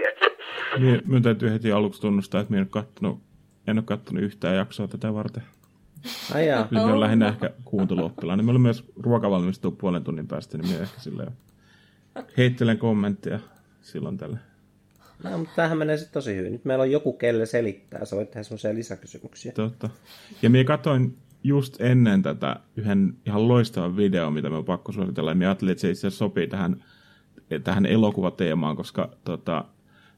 tiedä. Niin, minun täytyy heti aluksi tunnustaa, että minä en ole kattonut, en ole kattonut yhtään jaksoa tätä varten. Ai jaa. Oh. on lähinnä ehkä kuunteluoppilaan. Niin me ollaan myös ruokavalmistuu puolen tunnin päästä, niin minä ehkä silleen heittelen kommentteja silloin tällä. No, mutta tämähän menee sitten tosi hyvin. Nyt meillä on joku, kelle selittää. Sä voit tehdä semmoisia lisäkysymyksiä. Totta. Ja minä katsoin just ennen tätä yhden ihan loistavan video, mitä me on pakko suositella. Ja minä ajattelin, että se itse sopii tähän, tähän elokuvateemaan, koska tota,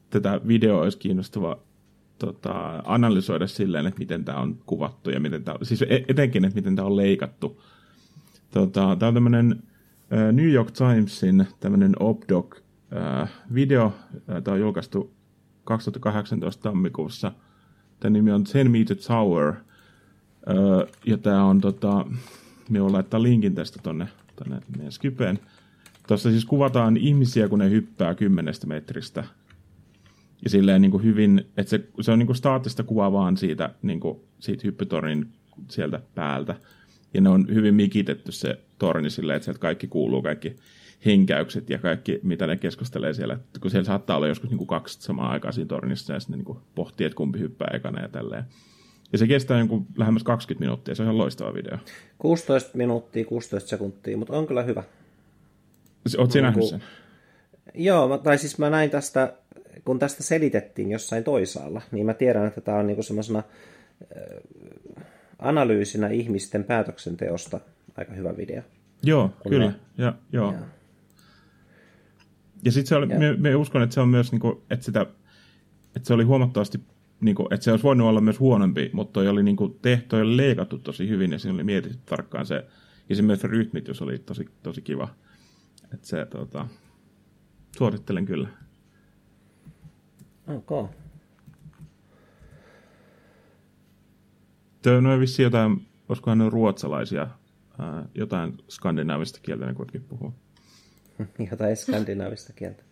tätä videoa olisi kiinnostava tota, analysoida silleen, että miten tämä on kuvattu ja miten tämä, siis etenkin, että miten tämä on leikattu. Tota, tämä on tämmöinen New York Timesin tämmöinen Obdoc video, tämä on julkaistu 2018 tammikuussa. Tämä nimi on 10 Meter Tower, ja tämä on, tota, me on laittaa linkin tästä tonne, tonne meidän Skypeen. Tuossa siis kuvataan ihmisiä, kun ne hyppää kymmenestä metristä ja silleen niin kuin hyvin, että se, se on niin kuin staattista kuvaa vaan siitä, niin kuin, siitä hyppytornin sieltä päältä. Ja ne on hyvin mikitetty se torni silleen, että sieltä kaikki kuuluu, kaikki henkäykset ja kaikki, mitä ne keskustelee siellä. Kun siellä saattaa olla joskus niin kuin kaksi samaa aikaa siinä tornissa ja sitten niin kuin pohtii, että kumpi hyppää ekana ja tälleen. Ja se kestää jonkun lähemmäs 20 minuuttia, se on ihan loistava video. 16 minuuttia, 16 sekuntia, mutta on kyllä hyvä. Oletko sinä nähnyt sen? Joo, tai siis mä näin tästä kun tästä selitettiin jossain toisaalla, niin mä tiedän, että tämä on niinku semmoisena äh, analyysinä ihmisten päätöksenteosta aika hyvä video. Joo, kun kyllä. Ne... Ja, joo. Ja, ja sitten se oli, ja... me, me, uskon, että se on myös, niinku, että, sitä, että se oli huomattavasti, niinku, että se olisi voinut olla myös huonompi, mutta toi oli niinku, tehty ja leikattu tosi hyvin ja siinä oli mietitty tarkkaan se, ja se myös rytmitys oli tosi, tosi kiva. Että se, tota, suosittelen kyllä. Ok. Tuo on vissiin jotain, olisikohan ne ruotsalaisia, ää, jotain skandinaavista kieltä ne kuitenkin puhuu. Jotain skandinaavista kieltä.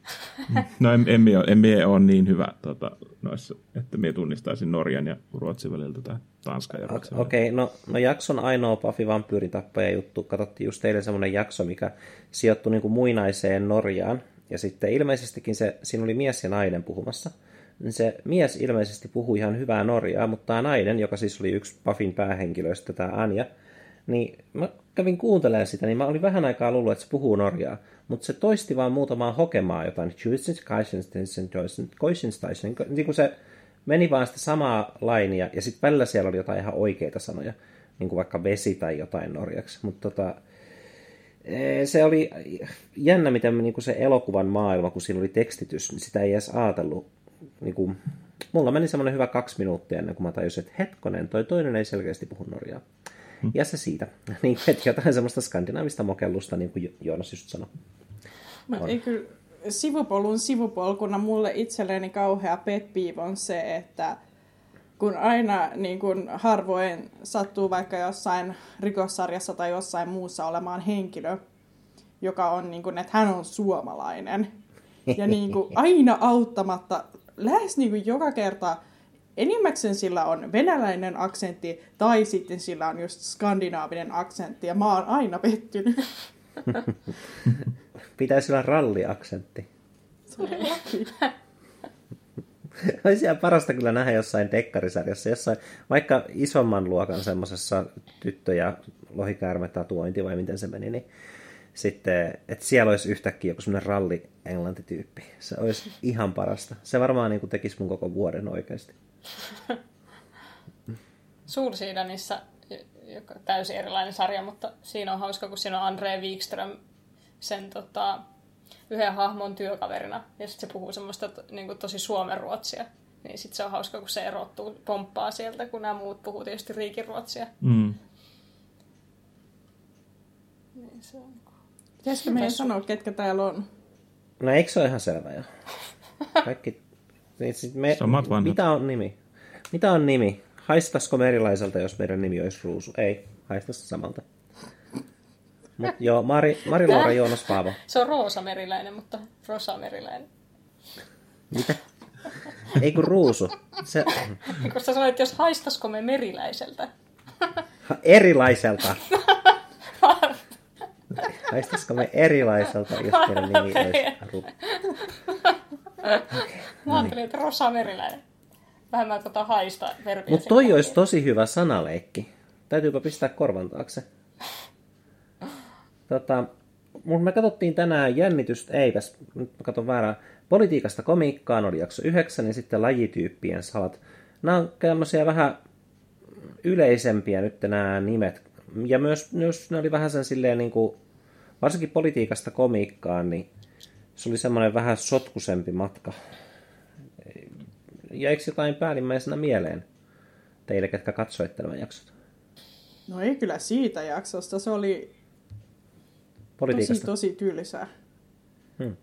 No en, en, en, en mie ole niin hyvä tota, noissa, että minä tunnistaisin Norjan ja Ruotsin väliltä tai Tanskan ja Ruotsin Okei, okay, no, no jakson ainoa Buffy vampyyritappaja juttu. Katsottiin just teille semmoinen jakso, mikä sijoittui niin kuin muinaiseen Norjaan. Ja sitten ilmeisestikin se, siinä oli mies ja nainen puhumassa – se mies ilmeisesti puhui ihan hyvää norjaa, mutta tämä nainen, joka siis oli yksi Buffin päähenkilöistä, tämä Anja, niin mä kävin kuuntelemaan sitä, niin mä olin vähän aikaa luullut, että se puhuu norjaa, mutta se toisti vaan muutamaa hokemaa jotain, niin kuin se meni vaan sitä samaa lainia, ja sitten välillä siellä oli jotain ihan oikeita sanoja, niin kuin vaikka vesi tai jotain norjaksi, mutta tota, se oli jännä, miten niin kuin se elokuvan maailma, kun siinä oli tekstitys, niin sitä ei edes ajatellut niin kuin, mulla meni semmoinen hyvä kaksi minuuttia ennen kuin mä tajusin, että hetkonen, toi toinen ei selkeästi puhu norjaa. Hmm. Ja se siitä. Niin, että jotain semmoista skandinaavista mokellusta, niin kuin Joonas just sanoi. Mä, ei kyllä, sivupolun sivupolkuna mulle itselleni kauhea pet on se, että kun aina niin kun harvoin sattuu vaikka jossain rikossarjassa tai jossain muussa olemaan henkilö, joka on niin kun, että hän on suomalainen. Ja niin kuin aina auttamatta lähes niin kuin joka kerta enimmäkseen sillä on venäläinen aksentti tai sitten sillä on just skandinaavinen aksentti ja mä oon aina pettynyt. Pitäisi olla ralliaksentti. Olisi ihan parasta kyllä nähdä jossain dekkarisarjassa, jossain vaikka isomman luokan semmoisessa tyttö- ja lohikäärmetatuointi vai miten se meni, niin sitten, että siellä olisi yhtäkkiä joku semmoinen ralli englantityyppi. Se olisi ihan parasta. Se varmaan niin kuin tekisi mun koko vuoden oikeasti. Suursiidanissa, joka täysin erilainen sarja, mutta siinä on hauska, kun siinä on Andre Wikström sen tota, yhden hahmon työkaverina, ja sitten se puhuu semmoista niin kuin tosi suomenruotsia. Niin sitten se on hauska, kun se erottuu, pomppaa sieltä, kun nämä muut puhuu tietysti riikiruotsia. Mm. Niin se on Pitäisikö meidän sanoa, ketkä täällä on? No eikö se ole ihan selvä jo? Kaikki... Niin me... Samat vanhat. Mitä on nimi? Mitä on nimi? Haistaisiko merilaiselta, jos meidän nimi olisi Ruusu? Ei, haistaisi samalta. Mut joo, Mari, Mari Laura Joonas Paavo. Se on Roosa Meriläinen, mutta Rosa Meriläinen. Mitä? Ei kun Ruusu. Se... kun sä sanoit, jos haistaisiko me meriläiseltä. Erilaiselta. Haistaisiko me erilaiselta, jos meidän nimi olisi? Okay. Mä ajattelin, että Rosa Meriläinen. Vähän mä tota haista. Mutta toi olisi tosi hyvä sanaleikki. Täytyypä pistää korvan taakse. Tota, me katsottiin tänään jännitystä, eipäs, nyt mä katson väärää, politiikasta komiikkaan oli jakso 9 ja sitten lajityyppien salat. Nämä on tämmöisiä vähän yleisempiä nyt nämä nimet. Ja myös, myös ne oli vähän sen silleen niin kuin, varsinkin politiikasta komiikkaan, niin se oli semmoinen vähän sotkusempi matka. Jäikö jotain päällimmäisenä mieleen teille, ketkä katsoitte nämä jaksot? No ei kyllä siitä jaksosta, se oli tosi, tosi tylsää. Hmm.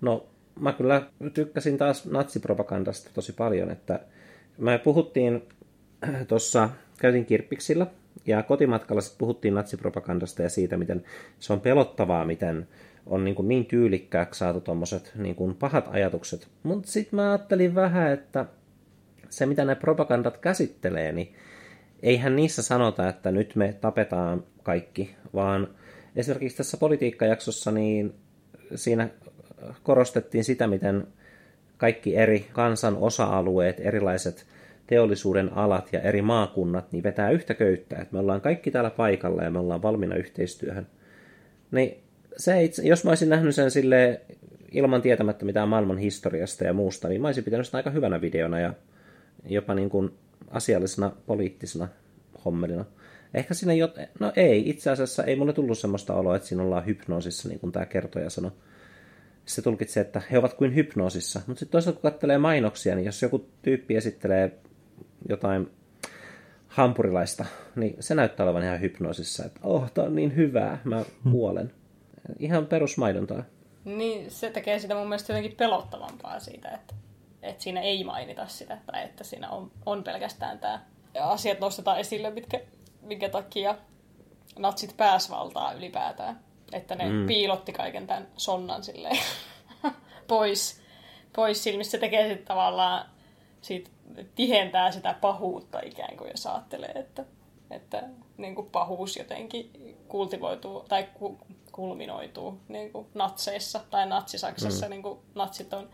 No, mä kyllä tykkäsin taas natsipropagandasta tosi paljon, että me puhuttiin tuossa, käytiin kirppiksillä, ja kotimatkalla sitten puhuttiin natsipropagandasta ja siitä, miten se on pelottavaa, miten on niin, kuin niin tyylikkääksi saatu tuommoiset niin pahat ajatukset. Mutta sitten mä ajattelin vähän, että se mitä ne propagandat käsittelee, niin eihän niissä sanota, että nyt me tapetaan kaikki, vaan esimerkiksi tässä politiikkajaksossa niin siinä korostettiin sitä, miten kaikki eri kansan osa-alueet, erilaiset teollisuuden alat ja eri maakunnat niin vetää yhtä köyttä, että me ollaan kaikki täällä paikalla ja me ollaan valmiina yhteistyöhön. Niin se itse, jos mä olisin nähnyt sen sille ilman tietämättä mitään maailman historiasta ja muusta, niin mä olisin pitänyt sitä aika hyvänä videona ja jopa niin kuin asiallisena poliittisena hommelina. Ehkä siinä jo, no ei, itse asiassa ei mulle tullut semmoista oloa, että siinä ollaan hypnoosissa, niin kuin tämä kertoja sanoi. Se tulkitsee, että he ovat kuin hypnoosissa. Mutta sitten toisaalta kun katselee mainoksia, niin jos joku tyyppi esittelee jotain hampurilaista, niin se näyttää olevan ihan hypnoosissa, että oh, tää on niin hyvää, mä kuolen. Ihan perusmaidontaa. Niin, se tekee sitä mun mielestä jotenkin pelottavampaa siitä, että, että siinä ei mainita sitä, tai että siinä on, on pelkästään tämä asiat nostetaan esille, mitkä, minkä takia natsit pääsvaltaa ylipäätään. Että ne mm. piilotti kaiken tämän sonnan silleen pois, pois silmistä. Se tekee sitten tavallaan siitä tihentää sitä pahuutta ikään kuin, jos ajattelee, että, että niin kuin pahuus jotenkin kultivoituu tai ku, kulminoituu niin kuin natseissa tai natsisaksassa. Mm. Niin kuin natsit on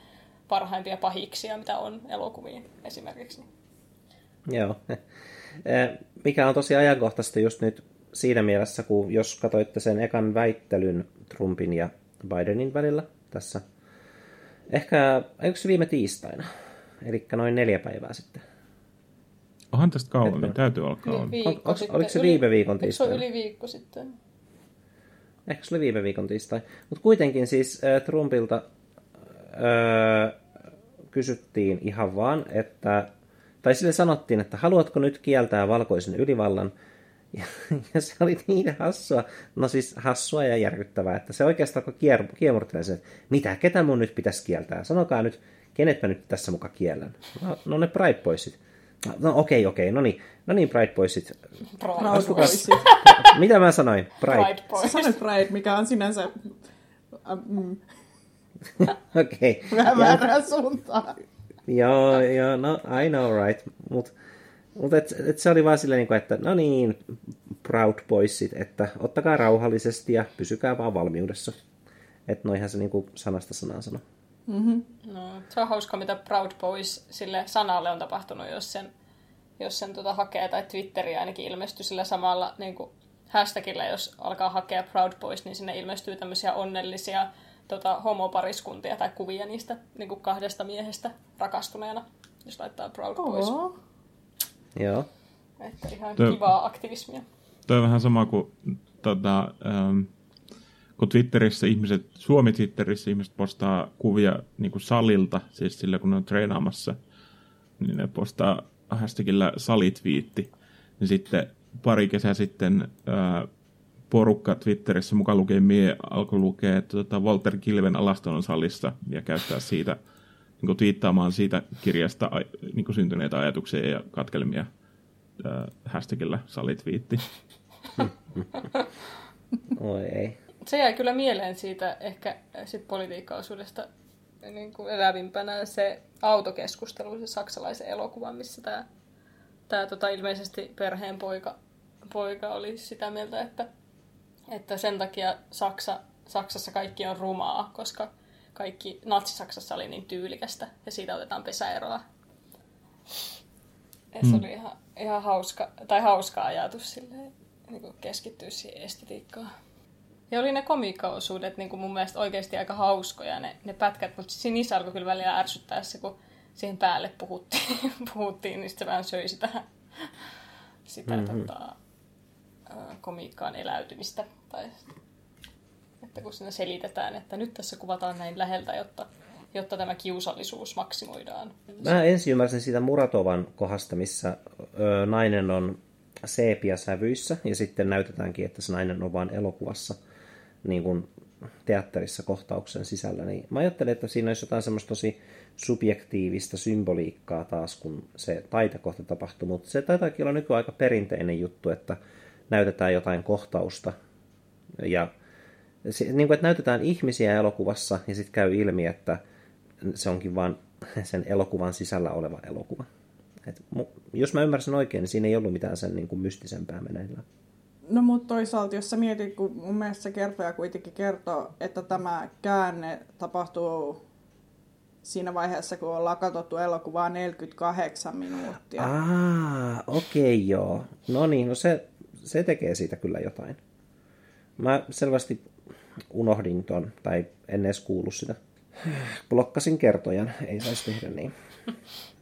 parhaimpia pahiksia, mitä on elokuviin esimerkiksi. Joo. Mikä on tosi ajankohtaista just nyt siinä mielessä, kun jos katsoitte sen ekan väittelyn Trumpin ja Bidenin välillä tässä. Ehkä, eikö se viime tiistaina? Eli noin neljä päivää sitten. Onhan tästä kauemmin, niin täytyy olla kauemmin. On, oliko se viime viikon tiistai? se yli viikko sitten? Ehkä se oli viime viikon tiistai. Mutta kuitenkin siis äh, Trumpilta äh, kysyttiin ihan vaan, että, tai sille sanottiin, että haluatko nyt kieltää valkoisen ylivallan, ja, ja se oli niin hassua, no siis hassua ja järkyttävää, että se oikeastaan kier, kiemurtelee sen, että mitä, ketä mun nyt pitäisi kieltää? Sanokaa nyt, kenet mä nyt tässä muka kiellän? No, no ne Pride Boysit. No okei, okay, okei, okay, no niin, no niin Pride Boysit. Proud Boysit. Mitä mä sanoin? Pride. Pride Boys. Sanoin Pride, mikä on sinänsä... Mm. okei. Okay. Vähän väärään suuntaan. Joo, joo, no I know right, mutta mutta et, et se oli vaan silleen, niin että no niin, Proud Boysit, että ottakaa rauhallisesti ja pysykää vaan valmiudessa. Että noihän se niin kuin sanasta sanaan sanoo. Mm-hmm. No, se on hauska, mitä Proud Boys sille sanalle on tapahtunut, jos sen, jos sen tota hakee, tai Twitteriä ainakin ilmestyy sillä samalla niin kuin hashtagillä, jos alkaa hakea Proud Boys, niin sinne ilmestyy tämmöisiä onnellisia tota, homopariskuntia tai kuvia niistä niin kuin kahdesta miehestä rakastuneena, jos laittaa Proud oh. Boys. Joo. Että ihan Tuo, kivaa aktivismia. Tuo on vähän sama kuin tota, ähm, kun Twitterissä ihmiset, Suomi-Twitterissä ihmiset postaa kuvia niin kuin salilta, siis sillä kun ne on treenaamassa, niin ne postaa hashtagillä salitviitti. Niin sitten pari kesää sitten ää, porukka Twitterissä mukaan lukee mie alkoi lukea että tota, Walter Kilven alaston salissa ja käyttää siitä niin kuin twiittaamaan siitä kirjasta niin kuin syntyneitä ajatuksia ja katkelmia ää, hashtagillä salitviitti. Oi ei se jäi kyllä mieleen siitä ehkä sit politiikkaosuudesta niin kuin elävimpänä se autokeskustelu, se saksalaisen elokuvan, missä tämä tää, tota, ilmeisesti perheen poika, poika oli sitä mieltä, että, että sen takia Saksa, Saksassa kaikki on rumaa, koska kaikki Natsi-Saksassa oli niin tyylikästä ja siitä otetaan pesäeroa. Ja se mm. oli ihan, ihan hauska, tai hauska ajatus silleen, niin keskittyä siihen estetiikkaan. Ja oli ne komiikkaosuudet niin kuin mun mielestä oikeasti aika hauskoja ne, ne pätkät, mutta siinä niissä alkoi kyllä välillä ärsyttää se, kun siihen päälle puhuttiin, puhuttiin niin se vähän söi sitä, sitä mm-hmm. tota, komiikkaan eläytymistä. Tai, että kun siinä selitetään, että nyt tässä kuvataan näin läheltä, jotta, jotta tämä kiusallisuus maksimoidaan. Mä ensin ymmärsin siitä Muratovan kohdasta, missä ö, nainen on seepia-sävyissä ja sitten näytetäänkin, että se nainen on vain elokuvassa niin kuin teatterissa kohtauksen sisällä. Niin mä ajattelin, että siinä olisi jotain semmoista tosi subjektiivista symboliikkaa taas, kun se taitekohta tapahtuu, mutta se taitaakin olla nykyään aika perinteinen juttu, että näytetään jotain kohtausta ja niin kuin, että näytetään ihmisiä elokuvassa ja sitten käy ilmi, että se onkin vain sen elokuvan sisällä oleva elokuva. Et, jos mä ymmärsin oikein, niin siinä ei ollut mitään sen niin kuin mystisempää meneillään. No mutta toisaalta, jos sä mietit, kun mun mielestä se kertoja kuitenkin kertoo, että tämä käänne tapahtuu siinä vaiheessa, kun ollaan katsottu elokuvaa 48 minuuttia. Ah, okei okay, joo. No niin, no se, se tekee siitä kyllä jotain. Mä selvästi unohdin ton, tai en edes kuullut sitä. Blokkasin kertojan, ei saisi tehdä niin.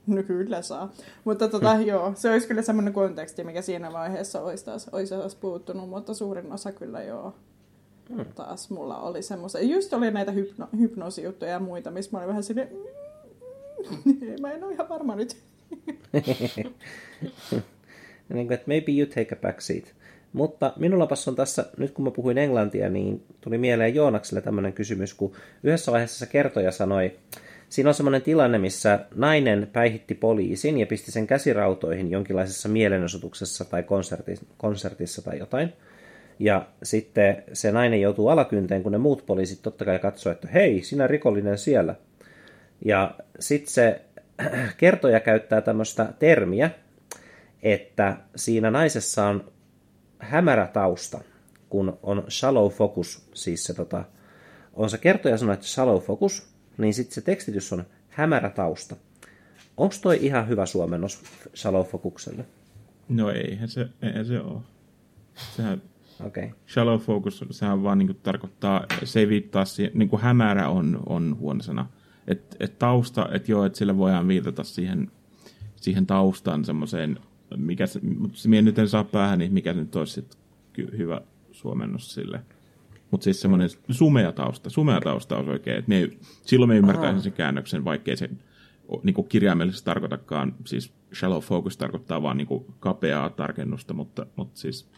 No kyllä saa. Mutta tota, hmm. joo, se olisi kyllä semmoinen konteksti, mikä siinä vaiheessa olisi taas, olisi taas puuttunut, mutta suurin osa kyllä joo. Hmm. Taas mulla oli semmoista. Just oli näitä hypno, hypnoosijuttuja ja muita, missä mä olin vähän silleen, mm, mä en ole ihan varma nyt. Niin kuin, että maybe you take a back seat. Mutta minullapas on tässä, nyt kun mä puhuin englantia, niin tuli mieleen Joonakselle tämmöinen kysymys, kun yhdessä vaiheessa se kertoja sanoi, Siinä on semmoinen tilanne, missä nainen päihitti poliisin ja pisti sen käsirautoihin jonkinlaisessa mielenosoituksessa tai konsertissa, konsertissa tai jotain. Ja sitten se nainen joutuu alakynteen, kun ne muut poliisit totta kai katsoo, että hei, sinä rikollinen siellä. Ja sitten se kertoja käyttää tämmöistä termiä, että siinä naisessa on hämärä tausta, kun on shallow focus, siis se tota, on se kertoja sanoo, että shallow focus, niin sitten se tekstitys on hämärä tausta. Onko toi ihan hyvä suomennos shallow focukselle? No eihän se, eihän se ole. Sehän, okay. Shallow focus, sehän vaan niin tarkoittaa, se ei viittaa siihen, niin kuin hämärä on, on huono sana. Että et tausta, että joo, että sillä voidaan viitata siihen, siihen taustaan semmoiseen, mikä se, mutta se nyt en saa päähän, niin mikä se nyt olisi sit hyvä suomennos sille. Mutta siis semmoinen sumea tausta, sumea tausta olisi oikein. Et me, silloin me ymmärtäisimme sen käännöksen, vaikkei se niin kirjaimellisesti tarkoitakaan, siis shallow focus tarkoittaa vaan niin kapeaa tarkennusta, mutta, mutta siis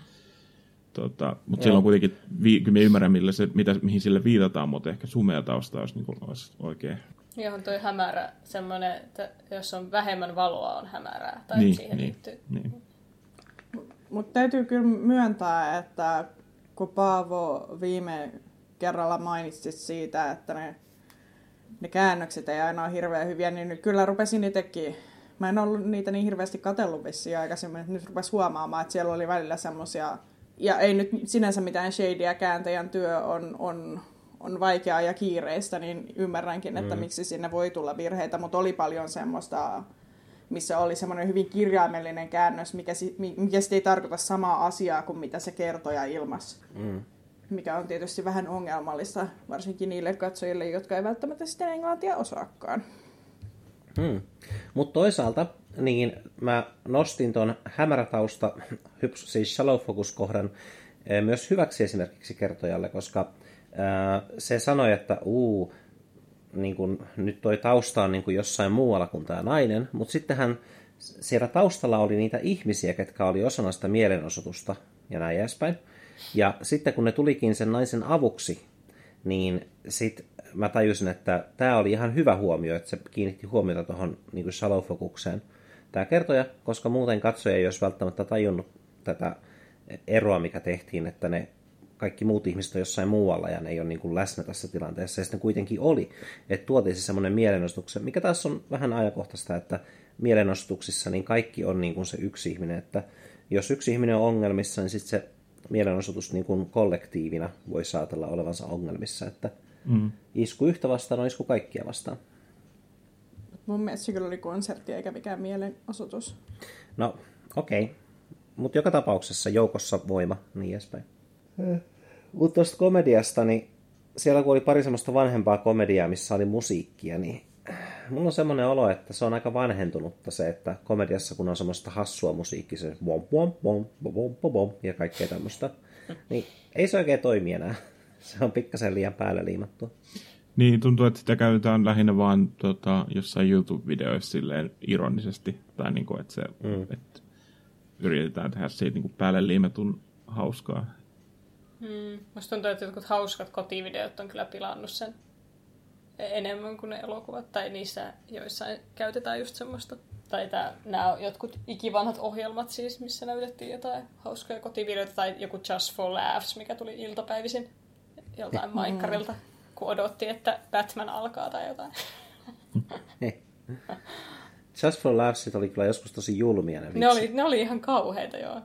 Tota, mutta silloin kuitenkin, vi, kyllä me ymmärrän, millä se, mitä, mihin sille viitataan, mutta ehkä sumea tausta olisi, niin kuin, olisi oikein. Joo, toi hämärä, semmoinen, että jos on vähemmän valoa, on hämärää, tai niin, siihen niin, liittyy. Niin. Mutta täytyy kyllä myöntää, että kun Paavo viime kerralla mainitsi siitä, että ne, ne käännökset ei aina ole hirveän hyviä, niin nyt kyllä rupesin itsekin, mä en ollut niitä niin hirveästi katsellut vissiin aikaisemmin, että nyt rupesi huomaamaan, että siellä oli välillä semmoisia, ja ei nyt sinänsä mitään shadyä, kääntäjän työ on, on, on vaikeaa ja kiireistä, niin ymmärränkin, että mm. miksi sinne voi tulla virheitä, mutta oli paljon semmoista missä oli semmoinen hyvin kirjaimellinen käännös, mikä, mikä sitten ei tarkoita samaa asiaa kuin mitä se kertoja ilmas. Mm. Mikä on tietysti vähän ongelmallista, varsinkin niille katsojille, jotka ei välttämättä sitten englantia osaakaan. Hmm. Mutta toisaalta niin mä nostin tuon hämärätausta, siis shallow focus kohdan eh, myös hyväksi esimerkiksi kertojalle, koska se sanoi, että uu, niin kuin, nyt toi tausta on niin kuin jossain muualla kuin tämä nainen, mutta sittenhän siellä taustalla oli niitä ihmisiä, ketkä oli osana sitä mielenosoitusta ja näin edespäin. Ja sitten kun ne tulikin sen naisen avuksi, niin sitten mä tajusin, että tämä oli ihan hyvä huomio, että se kiinnitti huomiota tuohon niin shallow-fokukseen. Tämä kertoja, koska muuten katsoja ei olisi välttämättä tajunnut tätä eroa, mikä tehtiin, että ne kaikki muut ihmiset on jossain muualla ja ne ei ole niin kuin läsnä tässä tilanteessa. Ja sitten kuitenkin oli, että tuotiin se semmoinen mielenostuksen, mikä taas on vähän ajankohtaista, että mielenostuksissa niin kaikki on niin kuin se yksi ihminen, että jos yksi ihminen on ongelmissa, niin sitten se mielenosoitus niin kuin kollektiivina voi saatella olevansa ongelmissa, että Mm. Isku yhtä vastaan on isku kaikkia vastaan. Mun mielestä se kyllä oli konsertti eikä mikään mielenosoitus. No, okei. Okay. Mutta joka tapauksessa joukossa voima, niin edespäin. Eh. Mutta tuosta komediasta, niin siellä kun oli pari semmoista vanhempaa komediaa, missä oli musiikkia, niin mulla on semmoinen olo, että se on aika vanhentunutta se, että komediassa kun on semmoista hassua musiikkia, se bom, bom, bom, bom, bom, bom, ja kaikkea tämmöistä, niin ei se oikein toimi enää. Se on pikkasen liian päälle liimattu. Niin, tuntuu, että sitä käytetään lähinnä vaan tota, jossain YouTube-videoissa silleen ironisesti. Tai niin kuin, että, se, mm. että yritetään tehdä siitä niin kuin päälle liimetun hauskaa. Mm. Musta tuntuu, että jotkut hauskat kotivideot on kyllä pilannut sen enemmän kuin ne elokuvat. Tai niissä joissain käytetään just semmoista. Tai tää, nämä jotkut ikivanhat ohjelmat siis, missä näytettiin jotain hauskoja kotivideoita. Tai joku Just for Laughs, mikä tuli iltapäivisin joltain mm. maikkarilta kun odotti, että Batman alkaa tai jotain. Just for Laughsit oli kyllä joskus tosi julmia ne, ne oli, ne oli ihan kauheita, joo.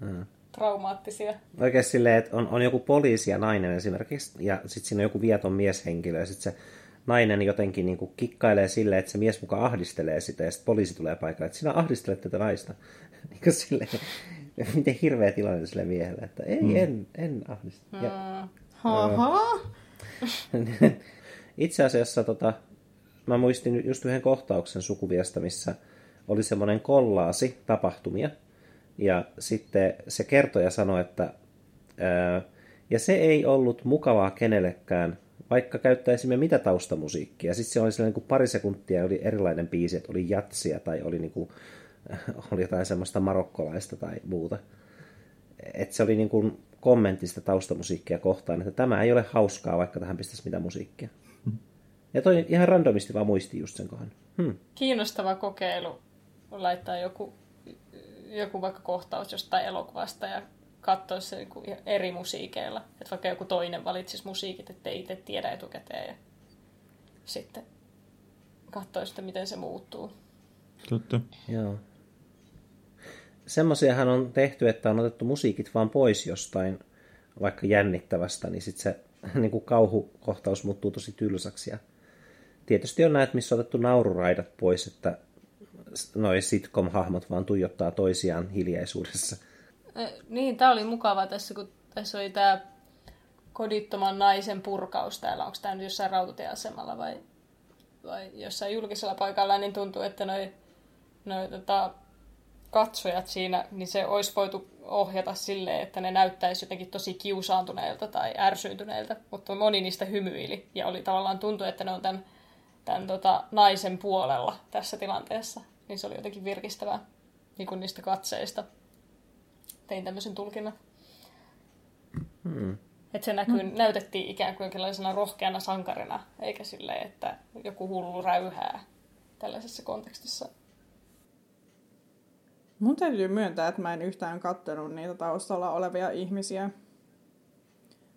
Mm. Traumaattisia. Oikein silleen, että on, on joku poliisi ja nainen esimerkiksi, ja sitten siinä on joku vieton mieshenkilö, ja sitten se nainen jotenkin niin kuin kikkailee silleen, että se mies mukaan ahdistelee sitä, ja sitten poliisi tulee paikalle, että sinä ahdistelet tätä naista. niin kuin silleen, miten hirveä tilanne sille miehelle, että ei, mm. en, en ahdista. Ja, Haha. Itse asiassa tota, mä muistin just yhden kohtauksen sukuviestä, missä oli semmoinen kollaasi tapahtumia. Ja sitten se kertoja sanoi, että ää, ja se ei ollut mukavaa kenellekään, vaikka käyttäisimme mitä taustamusiikkia. Sitten se oli sellainen kuin pari sekuntia oli erilainen biisi, että oli jatsia tai oli, niin kuin, oli jotain semmoista marokkolaista tai muuta. Et se oli niin kuin kommenttista taustamusiikkia kohtaan, että tämä ei ole hauskaa, vaikka tähän pistäisi mitä musiikkia. Ja toi ihan randomisti vaan muisti just sen kohdan. Hmm. Kiinnostava kokeilu laittaa joku, joku vaikka kohtaus jostain elokuvasta ja katsoa se niin eri musiikeilla. Että vaikka joku toinen valitsisi musiikit, ettei itse tiedä etukäteen ja sitten katsoa sitten, miten se muuttuu. Totta. Joo semmoisiahan on tehty, että on otettu musiikit vaan pois jostain vaikka jännittävästä, niin sitten se niin kuin kauhukohtaus muuttuu tosi tylsäksi. Ja tietysti on näet, missä on otettu naururaidat pois, että noi sitcom-hahmot vaan tuijottaa toisiaan hiljaisuudessa. Niin, tämä oli mukava tässä, kun tässä oli tämä kodittoman naisen purkaus täällä. Onko tämä nyt jossain rautatieasemalla vai, vai jossain julkisella paikalla, niin tuntuu, että noi, noi tota, katsojat siinä, niin se olisi voitu ohjata silleen, että ne näyttäisi jotenkin tosi kiusaantuneilta tai ärsyyntyneiltä, mutta moni niistä hymyili ja oli tavallaan tuntu, että ne on tämän, tämän tota, naisen puolella tässä tilanteessa. Niin se oli jotenkin virkistävää niin kuin niistä katseista. Tein tämmöisen tulkinnan. Hmm. Että se näkyy, hmm. näytettiin ikään kuin jonkinlaisena rohkeana sankarina, eikä silleen, että joku hullu räyhää tällaisessa kontekstissa Mun täytyy myöntää, että mä en yhtään kattonut niitä taustalla olevia ihmisiä.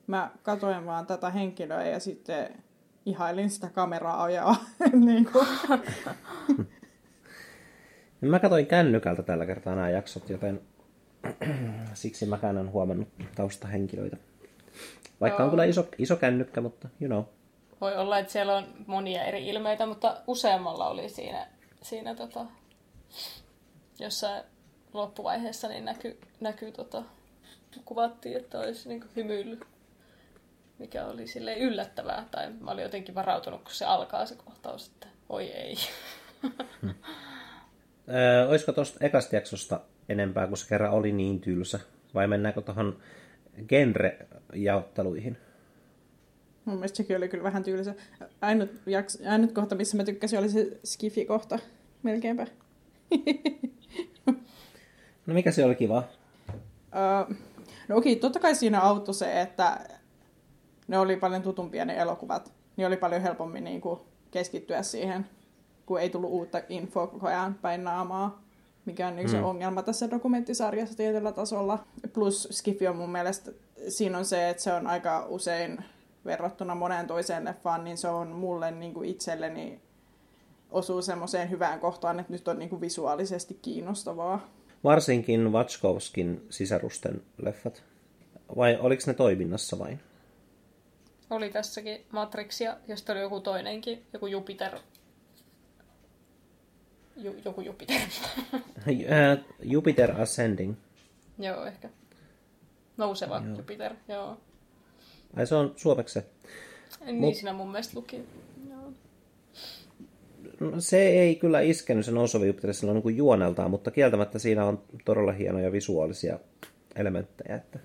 Mä katoin vaan tätä henkilöä ja sitten ihailin sitä kameraa ajaa. niin kuin. mä katoin kännykältä tällä kertaa nämä jaksot, joten siksi mäkään en huomannut taustahenkilöitä. Vaikka Joo. on kyllä iso, iso kännykkä, mutta you know. Voi olla, että siellä on monia eri ilmeitä, mutta useammalla oli siinä, siinä tota, jossain loppuvaiheessa niin näkyy, näkyy tota, kuvattiin, että olisi niin hymyillyt, mikä oli sille yllättävää. Tai mä olin jotenkin varautunut, kun se alkaa se kohtaus, että oi ei. Hmm. Öö, olisiko tuosta ekasta jaksosta enempää, kun se kerran oli niin tylsä? Vai mennäänkö tuohon genre-jaotteluihin? Mun mielestä sekin oli kyllä vähän tylsä. Ainut, jaks, ainut kohta, missä mä tykkäsin, oli se Skifi-kohta. Melkeinpä. No mikä se oli kiva? Öö, no okei, totta kai siinä auttoi se, että ne oli paljon tutumpia ne elokuvat. Niin oli paljon helpommin niin kuin, keskittyä siihen, kun ei tullut uutta infoa koko ajan päin naamaa, mikä on yksi mm. ongelma tässä dokumenttisarjassa tietyllä tasolla. Plus Skiffy on mun mielestä, siinä on se, että se on aika usein verrattuna moneen toiseen leffaan, niin se on mulle niin kuin itselleni osuu semmoiseen hyvään kohtaan, että nyt on niin kuin visuaalisesti kiinnostavaa. Varsinkin Watchkovskin sisarusten leffat. Vai oliko ne toiminnassa vain? Oli tässäkin Matrixia, ja sitten oli joku toinenkin, joku Jupiter. Ju, joku Jupiter. Jupiter Ascending. joo, ehkä. Nouseva joo. Jupiter, joo. Ai se on suomeksi se. Niin Mut... siinä mun mielestä luki. Joo. No, se ei kyllä iskenyt se nouseva Jupiter silloin niin kuin juoneltaan, mutta kieltämättä siinä on todella hienoja visuaalisia elementtejä. Että...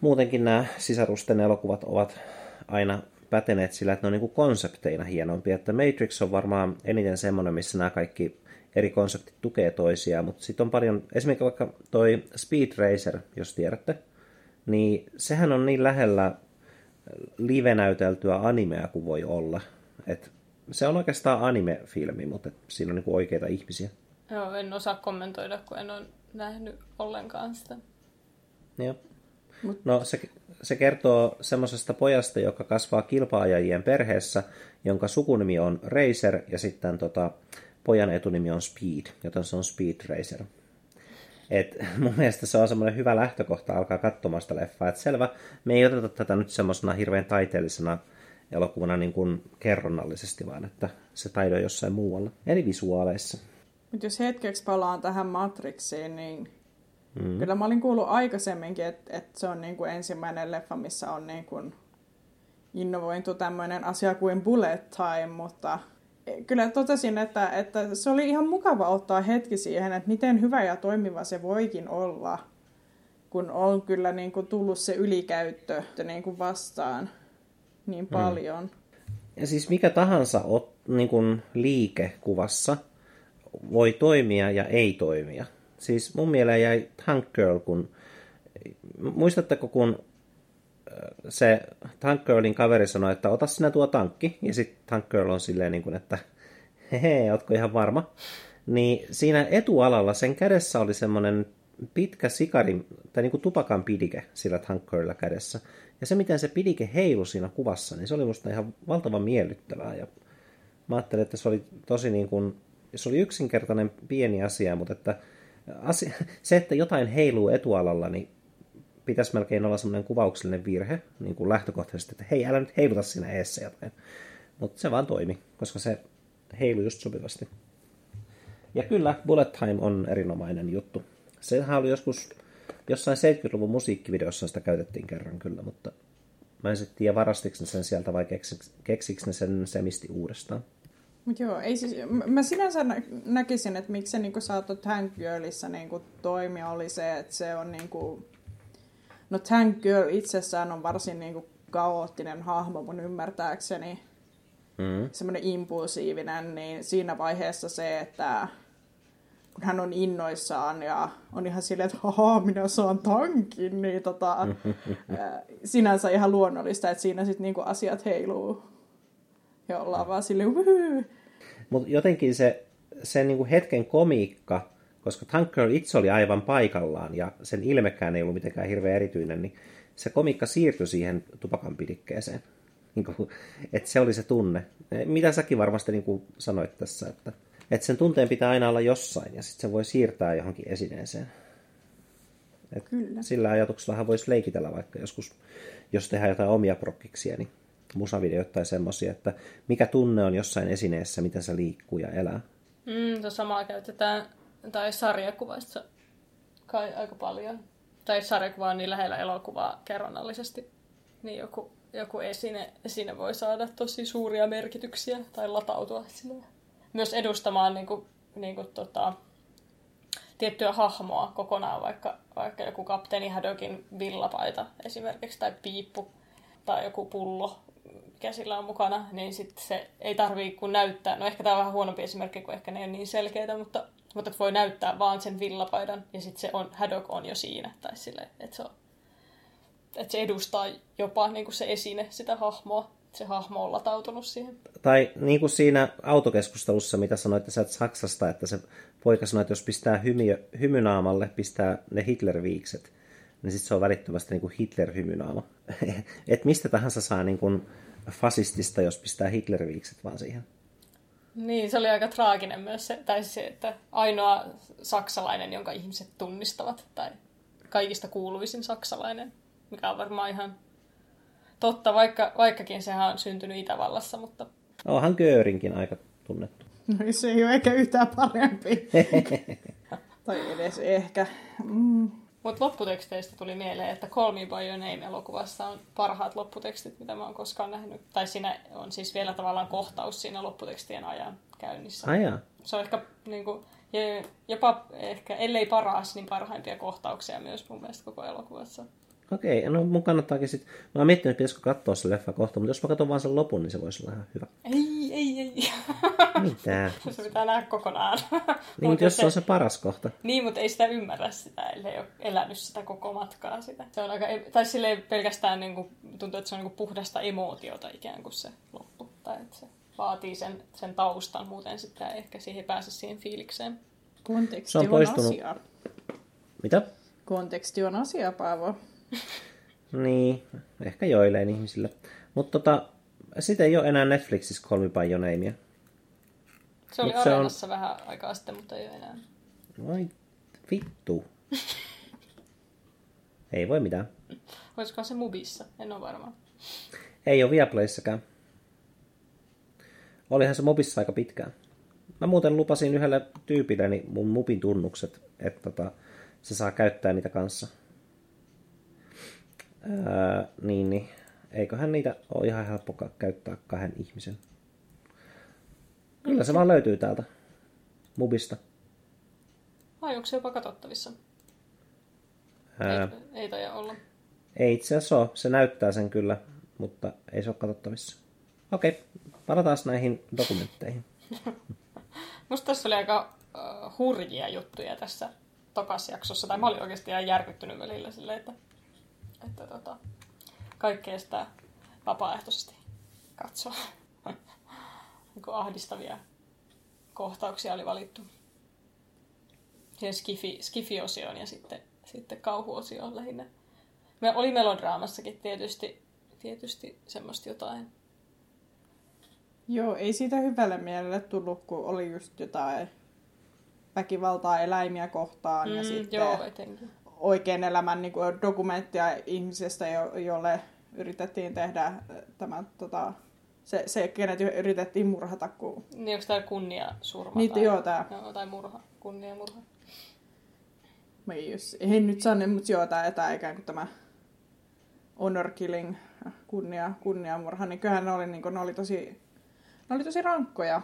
Muutenkin nämä sisarusten elokuvat ovat aina päteneet sillä, että ne on niin konsepteina hienompia. Että Matrix on varmaan eniten semmoinen, missä nämä kaikki eri konseptit tukee toisiaan, mutta sitten on paljon, esimerkiksi vaikka toi Speed Racer, jos tiedätte, niin sehän on niin lähellä live-näyteltyä animea kuin voi olla. Et se on oikeastaan anime-filmi, mutta siinä on niinku oikeita ihmisiä. Joo, en osaa kommentoida, kun en ole nähnyt ollenkaan sitä. Joo. No se, se kertoo semmoisesta pojasta, joka kasvaa kilpaajajien perheessä, jonka sukunimi on Racer ja sitten tota, pojan etunimi on Speed, joten se on Speed Racer. Et mun mielestä se on semmoinen hyvä lähtökohta alkaa katsomaan sitä leffaa. Et selvä, me ei oteta tätä nyt semmoisena hirveän taiteellisena elokuvana niin kuin kerronnallisesti, vaan että se taito on jossain muualla, eli visuaaleissa. Mutta jos hetkeksi palaan tähän Matrixiin, niin mm. kyllä mä olin kuullut aikaisemminkin, että, että se on niin kuin ensimmäinen leffa, missä on niin kuin innovointu tämmöinen asia kuin bullet time, mutta kyllä totesin, että, että se oli ihan mukava ottaa hetki siihen, että miten hyvä ja toimiva se voikin olla, kun on kyllä niin kuin tullut se ylikäyttö niin kuin vastaan niin mm. paljon. Ja siis mikä tahansa ot, niin kuin liike kuvassa voi toimia ja ei toimia. Siis mun mieleen jäi Tank Girl, kun muistatteko kun se Tank Girlin kaveri sanoi, että ota sinä tuo tankki, ja sitten Tank Girl on silleen niin kuin, että hehe, ootko ihan varma? Niin siinä etualalla sen kädessä oli semmoinen pitkä sikari, tai niin kuin tupakan pidike sillä Tank Girlilla kädessä. Ja se, miten se pidike heilui siinä kuvassa, niin se oli musta ihan valtavan miellyttävää. Ja mä ajattelin, että se oli tosi niin kuin, se oli yksinkertainen pieni asia, mutta että asia, se, että jotain heiluu etualalla, niin pitäisi melkein olla semmoinen kuvauksellinen virhe niin kuin lähtökohtaisesti, että hei, älä nyt heiluta siinä eessä jotain. Mutta se vaan toimi, koska se heilui just sopivasti. Ja kyllä, Bullet Time on erinomainen juttu. Sehän oli joskus jossain 70-luvun musiikkivideossa sitä käytettiin kerran kyllä, mutta mä en sitten tiedä varastiko sen sieltä vai keksiks ne sen semisti uudestaan. Mut joo, ei siis, mä sinänsä nä- näkisin, että miksi se niinku saattoi Tank Girlissä niinku toimia, oli se, että se on niinku No Tank Girl itsessään on varsin niinku kaoottinen hahmo mun ymmärtääkseni. Mm. Semmoinen impulsiivinen, niin siinä vaiheessa se, että kun hän on innoissaan ja on ihan silleen, että haha, minä saan tankin, niin tota, sinänsä ihan luonnollista, että siinä sitten niinku asiat heiluu. Ja ollaan vaan silleen, Mutta jotenkin se, se niinku hetken komiikka koska Tank Girl itse oli aivan paikallaan ja sen ilmekään ei ollut mitenkään hirveän erityinen, niin se komikka siirtyi siihen tupakan pidikkeeseen. Niin kuin, että se oli se tunne. Mitä säkin varmasti niin kuin sanoit tässä, että, että sen tunteen pitää aina olla jossain ja sitten se voi siirtää johonkin esineeseen. Et Kyllä. Sillä ajatuksellahan voisi leikitellä vaikka joskus, jos tehdään jotain omia prokkiksia, niin musavideoita tai semmoisia, että mikä tunne on jossain esineessä, miten se liikkuu ja elää. Mm, samaa käytetään tai sarjakuvasta kai aika paljon. Tai sarjakuva on niin lähellä elokuvaa kerronnallisesti, niin joku, joku esine, esine voi saada tosi suuria merkityksiä tai latautua sille. Myös edustamaan niin kuin, niin kuin, tota, tiettyä hahmoa kokonaan, vaikka, vaikka joku kapteeni Haddockin villapaita esimerkiksi, tai piippu, tai joku pullo, mikä sillä on mukana, niin sitten se ei tarvii kun näyttää. No ehkä tämä on vähän huonompi esimerkki, kun ehkä ne ei ole niin selkeitä, mutta mutta voi näyttää vaan sen villapaidan ja sitten se on, Haddock on jo siinä. Tai sille, että se, on, että se edustaa jopa niin kuin se esine sitä hahmoa. Se hahmo on latautunut siihen. Tai niin kuin siinä autokeskustelussa, mitä sanoit sä Saksasta, että se poika sanoi, että jos pistää hymy, hymynaamalle, pistää ne Hitler-viikset, niin sitten se on välittömästi niin kuin Hitler-hymynaama. että mistä tahansa saa niin kuin fasistista, jos pistää Hitler-viikset vaan siihen. Niin, se oli aika traaginen myös se, tai se, että ainoa saksalainen, jonka ihmiset tunnistavat, tai kaikista kuuluisin saksalainen, mikä on varmaan ihan totta, vaikka, vaikkakin sehän on syntynyt Itävallassa, mutta... Onhan Görinkin aika tunnettu. No se ei ole ehkä yhtään parempi. tai edes ehkä. Mm. Mutta lopputeksteistä tuli mieleen, että Call Me By Your Name-elokuvassa on parhaat lopputekstit, mitä mä oon koskaan nähnyt. Tai siinä on siis vielä tavallaan kohtaus siinä lopputekstien ajan käynnissä. Aja. Se on ehkä niin kuin, jopa ehkä, ellei paras, niin parhaimpia kohtauksia myös mun mielestä koko elokuvassa. Okei, no mun kannattaakin sitten... Mä oon miettinyt, pitäisikö katsoa se leffa kohta, mutta jos mä katson vaan sen lopun, niin se voisi olla ihan hyvä. Ei, ei, ei. Mitä? se pitää nähdä kokonaan. niin, mutta jos se on se paras kohta. Niin, mutta ei sitä ymmärrä sitä, ellei ole elänyt sitä koko matkaa sitä. Se on aika, tai silleen pelkästään niin kuin, tuntuu, että se on niin kuin puhdasta emootiota ikään kuin se loppu. Tai että se vaatii sen, sen taustan, muuten sitten ehkä siihen pääse siihen fiilikseen. Konteksti on, on asia. Mitä? Konteksti on asia, Paavo. niin, ehkä joillain ihmisillä. Mutta tota, sitä ei ole enää Netflixissä Call Me By Your Namea. Se oli Mut Areenassa on... vähän aikaa sitten, mutta ei ole enää. Voi vittu. ei voi mitään. Olisiko se Mubissa? En ole varma. Ei ole Viaplayssäkään. Olihan se Mobissa aika pitkään. Mä muuten lupasin yhdelle tyypilleni mun Mubin tunnukset, että tota, se saa käyttää niitä kanssa. Ää, niin, niin. Eiköhän niitä ole ihan helppo käyttää kahden ihmisen. Kyllä se vaan löytyy täältä Mubista. Vai onko se jopa katsottavissa? Ää, ei, ei taida olla. Ei itse asiassa ole. Se näyttää sen kyllä, mutta ei se ole katsottavissa. Okei, palataan näihin dokumentteihin. Musta tässä oli aika uh, hurjia juttuja tässä tokasjaksossa. Tai mä olin oikeasti ihan järkyttynyt välillä silleen, että että tota, kaikkea sitä vapaaehtoisesti katsoa. niin ahdistavia kohtauksia oli valittu. Siihen skifi, skifi-osioon ja sitten, sitten kauhuosioon lähinnä. Me oli melodraamassakin tietysti, tietysti semmoista jotain. Joo, ei siitä hyvälle mielelle tullut, kun oli just jotain väkivaltaa eläimiä kohtaan mm, ja sitten joo, etenkin oikean elämän niin kuin dokumenttia ihmisestä, jo, jolle yritettiin tehdä tämä, tota, se, se, kenet yritettiin murhata. Kun... Niin, onko tämä kunnia surma? Niin, tai, joo, tämä. Joo, tai murha, kunnia murha. Mä ei, jos, en nyt sano, mutta joo, tämä, tämä ikään kuin tämä honor killing, kunnia, kunniamurha, niin kyllähän ne oli, niin kuin, ne oli tosi, ne oli tosi rankkoja.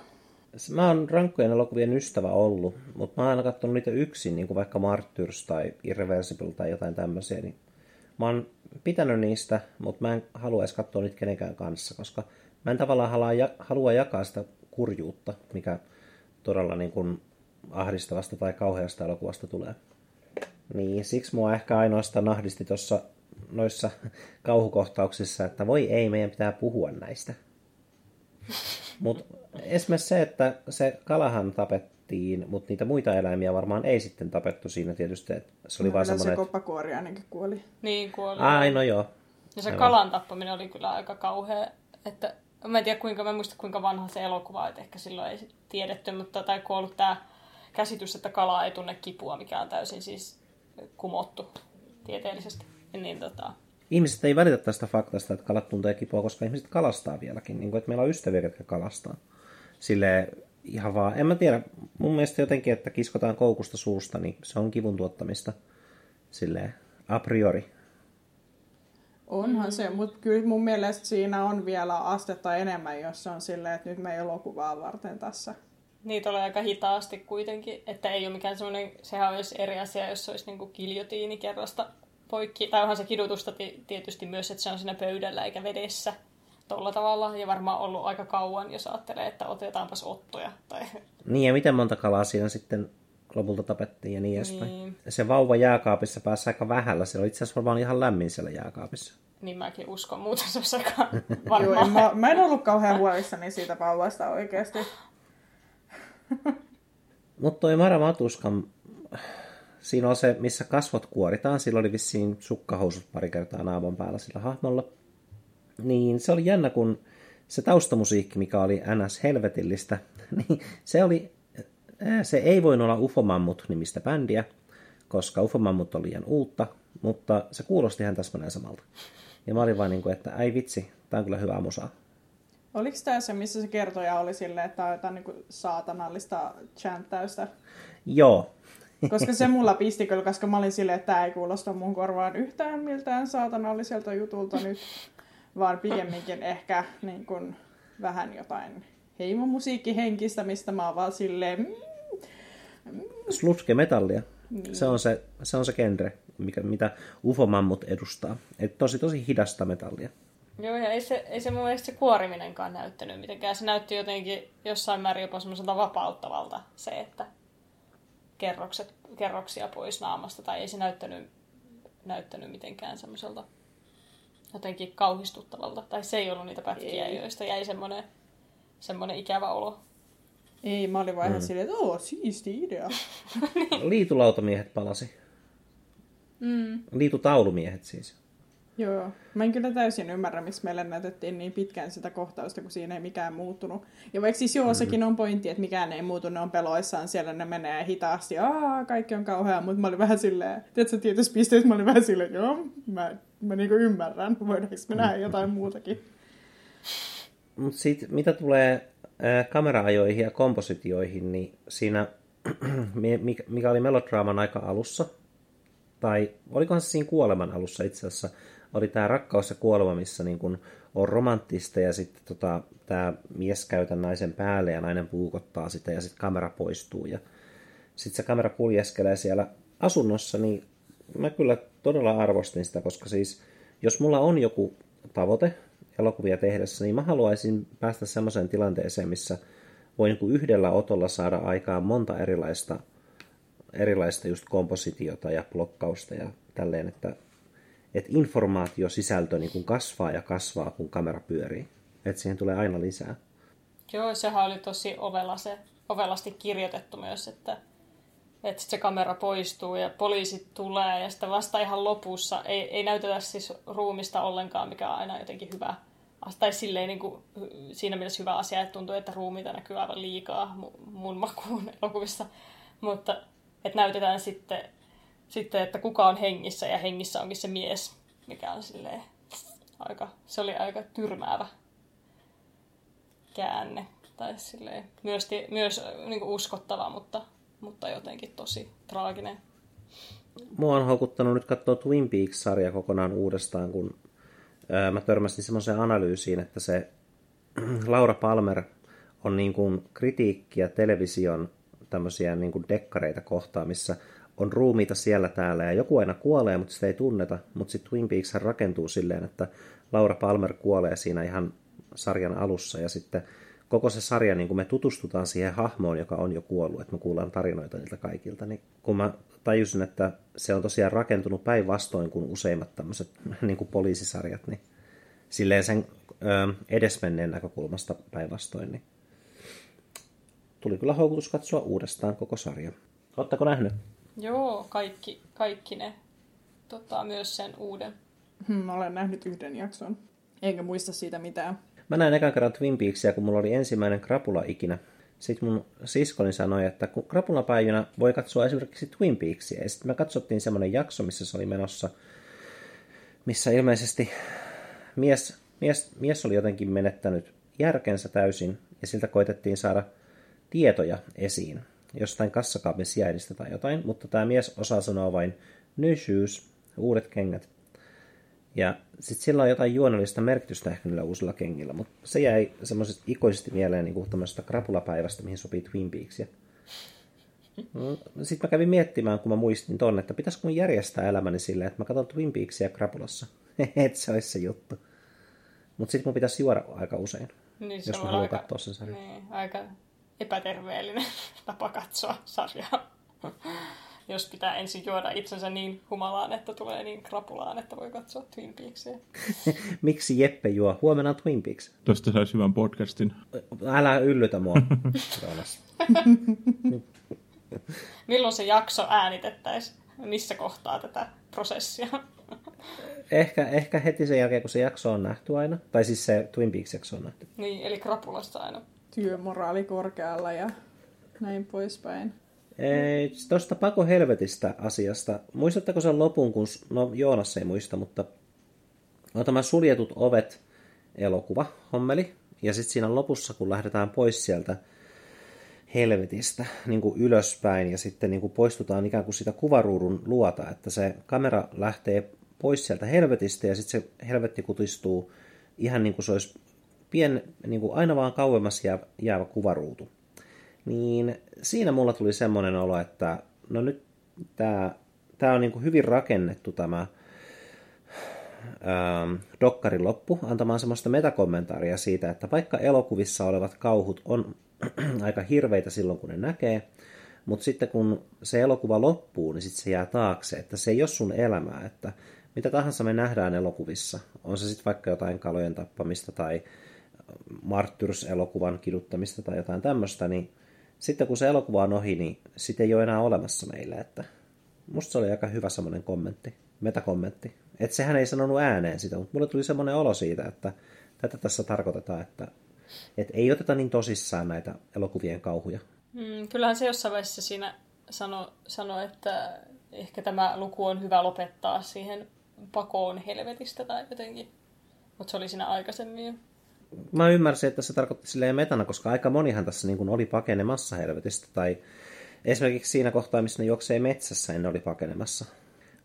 Mä oon rankkojen elokuvien ystävä ollut, mutta mä oon aina katsonut niitä yksin, niin kuin vaikka Martyrs tai Irreversible tai jotain tämmöisiä. Niin mä oon pitänyt niistä, mutta mä en halua edes katsoa niitä kenenkään kanssa, koska mä en tavallaan halua, halua jakaa sitä kurjuutta, mikä todella niin kuin ahdistavasta tai kauheasta elokuvasta tulee. Niin, siksi mua ehkä ainoastaan ahdisti tuossa noissa kauhukohtauksissa, että voi ei, meidän pitää puhua näistä. Mutta esimerkiksi se, että se kalahan tapettiin, mutta niitä muita eläimiä varmaan ei sitten tapettu siinä tietysti. Että se oli no, vaan semmoinen... se koppakuori ainakin kuoli. Niin, kuoli. Ai, no joo. Ja se Aivan. kalan tappaminen oli kyllä aika kauhea. Että, mä en tiedä, kuinka, mä muista kuinka vanha se elokuva, että ehkä silloin ei tiedetty, mutta tai kuollut tämä käsitys, että kala ei tunne kipua, mikä on täysin siis kumottu tieteellisesti. Niin, tota, ihmiset ei välitä tästä faktasta, että kalat tuntee kipua, koska ihmiset kalastaa vieläkin. Niin kuin, että meillä on ystäviä, jotka kalastaa. Sille ihan vaan, en mä tiedä, mun mielestä jotenkin, että kiskotaan koukusta suusta, niin se on kivun tuottamista sille a priori. Onhan se, mutta kyllä mun mielestä siinä on vielä astetta enemmän, jos se on silleen, että nyt me elokuvaa varten tässä. Niitä tulee aika hitaasti kuitenkin, että ei ole mikään semmoinen, sehän olisi eri asia, jos se olisi niin kerrasta poikki. Tai onhan se kidutusta tietysti myös, että se on siinä pöydällä eikä vedessä tuolla tavalla. Ja varmaan ollut aika kauan, jos ajattelee, että otetaanpas ottoja. Tai... Niin, ja miten monta kalaa siinä sitten lopulta tapettiin ja niin edespäin. Niin. Se vauva jääkaapissa pääsi aika vähällä. Se oli itse asiassa varmaan ihan lämmin siellä jääkaapissa. Niin mäkin uskon, muuten se olisi aika varmaan. en mä, mä en ollut kauhean huolissani siitä vauvasta oikeasti. Mutta toi Mara Matuskan siinä on se, missä kasvot kuoritaan. Sillä oli vissiin sukkahousut pari kertaa naaman päällä sillä hahmolla. Niin se oli jännä, kun se taustamusiikki, mikä oli ns. helvetillistä, niin se oli, se ei voinut olla Ufomammut nimistä bändiä, koska Ufomammut oli liian uutta, mutta se kuulosti ihan täsmälleen samalta. Ja mä olin vaan niin kuin, että ei vitsi, tää on kyllä hyvä musa. Oliko tämä se, missä se kertoja oli silleen, että tämä on jotain niin saatanallista chanttäystä? Joo. Koska se mulla pisti kyllä, koska mä olin silleen, että tämä ei kuulosta mun korvaan yhtään miltään saatanalliselta jutulta nyt, vaan pikemminkin ehkä niin kuin, vähän jotain heimomusiikkihenkistä, mistä mä oon vaan silleen... Slutske metallia. Niin. Se, on se, se on se genre, mikä, mitä ufomammut edustaa. Et tosi tosi hidasta metallia. Joo, ja ei se, ei se mun mielestä se kuoriminenkaan näyttänyt mitenkään. Se näytti jotenkin jossain määrin jopa semmoiselta vapauttavalta se, että kerrokset, kerroksia pois naamasta. Tai ei se näyttänyt, näyttänyt mitenkään semmoiselta jotenkin kauhistuttavalta. Tai se ei ollut niitä pätkiä, ei. joista jäi semmoinen, semmoinen ikävä olo. Ei, mä olin vaan mm. silleen, että oo, siisti idea. Liitulautamiehet palasi. Mm. Liitutaulumiehet siis. Joo, mä en kyllä täysin ymmärrä, miksi meille näytettiin niin pitkään sitä kohtausta, kun siinä ei mikään muuttunut. Ja vaikka siis joo, mm-hmm. sekin on pointti, että mikään ei muutu, ne on peloissaan, siellä ne menee hitaasti, aa, kaikki on kauheaa, mutta mä olin vähän silleen, tiedätkö, tietysti pisteessä mä olin vähän silleen, joo, mä, mä niinku ymmärrän, voidaanko me nähdä jotain muutakin. Mutta sitten mitä tulee kameraajoihin ja kompositioihin, niin siinä, mikä oli melodraaman aika alussa, tai olikohan se siinä kuoleman alussa itse asiassa, oli tämä rakkaus ja kuolema, missä niin kun on romanttista ja sitten tota, tämä mies käytä naisen päälle ja nainen puukottaa sitä ja sitten kamera poistuu ja sitten se kamera kuljeskelee siellä asunnossa, niin mä kyllä todella arvostin sitä, koska siis jos mulla on joku tavoite elokuvia tehdessä, niin mä haluaisin päästä semmoiseen tilanteeseen, missä voin niin yhdellä otolla saada aikaan monta erilaista, erilaista just kompositiota ja blokkausta ja tälleen, että että informaatiosisältö niin kuin kasvaa ja kasvaa, kun kamera pyörii. Että siihen tulee aina lisää. Joo, sehän oli tosi ovela se, ovelasti kirjoitettu myös, että, että se kamera poistuu ja poliisit tulee ja sitten vasta ihan lopussa ei, ei näytetä siis ruumista ollenkaan, mikä on aina jotenkin hyvä. Tai silleen niin kuin, siinä mielessä hyvä asia, että tuntuu, että ruumiita näkyy aivan liikaa mun makuun elokuvissa. Mutta että näytetään sitten sitten, että kuka on hengissä ja hengissä onkin se mies, mikä on silleen aika, se oli aika tyrmäävä käänne. Tai silleen, myös, myös niin kuin uskottava, mutta, mutta jotenkin tosi traaginen. Mua on houkuttanut nyt katsoa Twin Peaks-sarja kokonaan uudestaan, kun mä törmäsin semmoiseen analyysiin, että se Laura Palmer on niin kuin kritiikkiä television tämmöisiä niin kuin dekkareita kohtaan, missä on ruumiita siellä täällä ja joku aina kuolee, mutta sitä ei tunneta. Mutta sitten Twin Peaks rakentuu silleen, että Laura Palmer kuolee siinä ihan sarjan alussa ja sitten koko se sarja, niin kun me tutustutaan siihen hahmoon, joka on jo kuollut, että me kuullaan tarinoita niiltä kaikilta, niin kun mä tajusin, että se on tosiaan rakentunut päinvastoin kuin useimmat tämmöiset niin kuin poliisisarjat, niin silleen sen ö, edesmenneen näkökulmasta päinvastoin, niin tuli kyllä houkutus katsoa uudestaan koko sarja. Oletteko nähnyt? Joo, kaikki, kaikki ne. Tota, myös sen uuden. Hmm, mä olen nähnyt yhden jakson. Enkä muista siitä mitään. Mä näin ekan kerran Twin Peaksia, kun mulla oli ensimmäinen krapula ikinä. Sitten mun siskoni sanoi, että kun krapulapäivinä voi katsoa esimerkiksi Twin Peaksia. Ja sitten me katsottiin semmoinen jakso, missä se oli menossa, missä ilmeisesti mies, mies, mies oli jotenkin menettänyt järkensä täysin, ja siltä koitettiin saada tietoja esiin jostain kassakaapin sijainnista tai jotain, mutta tämä mies osaa sanoa vain shoes, uudet kengät. Ja sitten sillä on jotain juonellista merkitystä ehkä niillä uusilla kengillä, mutta se jäi semmoisesti ikoisesti mieleen niin kuin tämmöisestä krapulapäivästä, mihin sopii Twin Peaksia. No, sitten mä kävin miettimään, kun mä muistin tonne, että pitäisikö mun järjestää elämäni silleen, että mä katson Twin Peaksia krapulassa. että se olisi se juttu. Mutta sitten mun pitäisi juoda aika usein, niin, jos mä haluan aika, katsoa sen sarjan. Niin, aika epäterveellinen tapa katsoa sarjaa. Jos pitää ensin juoda itsensä niin humalaan, että tulee niin krapulaan, että voi katsoa Twin Peaksia. Miksi Jeppe juo? Huomenna on Twin Peaks. Tuosta saisi hyvän podcastin. Älä yllytä mua, Milloin se jakso äänitettäisiin? Missä kohtaa tätä prosessia? ehkä, ehkä heti sen jälkeen, kun se jakso on nähty aina. Tai siis se Twin Peaks-jakso on nähty. Niin, eli krapulasta aina työmoraali korkealla ja näin poispäin. Tuosta Pako Helvetistä asiasta. Muistatteko sen lopun, kun, no Joonas ei muista, mutta on tämä Suljetut ovet elokuva, hommeli. Ja sitten siinä lopussa, kun lähdetään pois sieltä helvetistä niin kuin ylöspäin ja sitten niin kuin poistutaan ikään kuin sitä kuvaruudun luota, että se kamera lähtee pois sieltä helvetistä ja sitten se helvetti kutistuu ihan niin kuin se olisi pien, niin kuin aina vaan kauemmas jäävä, jäävä kuvaruutu. Niin siinä mulla tuli semmoinen olo, että no nyt tämä, tämä on niin kuin hyvin rakennettu tämä ähm, dokkarin loppu antamaan semmoista metakommentaaria siitä, että vaikka elokuvissa olevat kauhut on aika hirveitä silloin, kun ne näkee, mutta sitten kun se elokuva loppuu, niin sitten se jää taakse, että se ei ole sun elämää, että mitä tahansa me nähdään elokuvissa, on se sitten vaikka jotain kalojen tappamista tai Martyrs-elokuvan kiduttamista tai jotain tämmöistä, niin sitten kun se elokuva on ohi, niin sitä ei ole enää olemassa meille, että musta se oli aika hyvä semmoinen kommentti, metakommentti. Että sehän ei sanonut ääneen sitä, mutta mulle tuli semmoinen olo siitä, että tätä tässä tarkoitetaan, että, että ei oteta niin tosissaan näitä elokuvien kauhuja. Mm, kyllähän se jossain vaiheessa siinä sanoi, sano, että ehkä tämä luku on hyvä lopettaa siihen pakoon helvetistä tai jotenkin. Mutta se oli siinä aikaisemmin. Mä ymmärsin, että se tarkoitti silleen metana, koska aika monihan tässä niin kuin oli pakenemassa helvetistä. Tai esimerkiksi siinä kohtaa, missä ne juoksee metsässä, niin ne oli pakenemassa.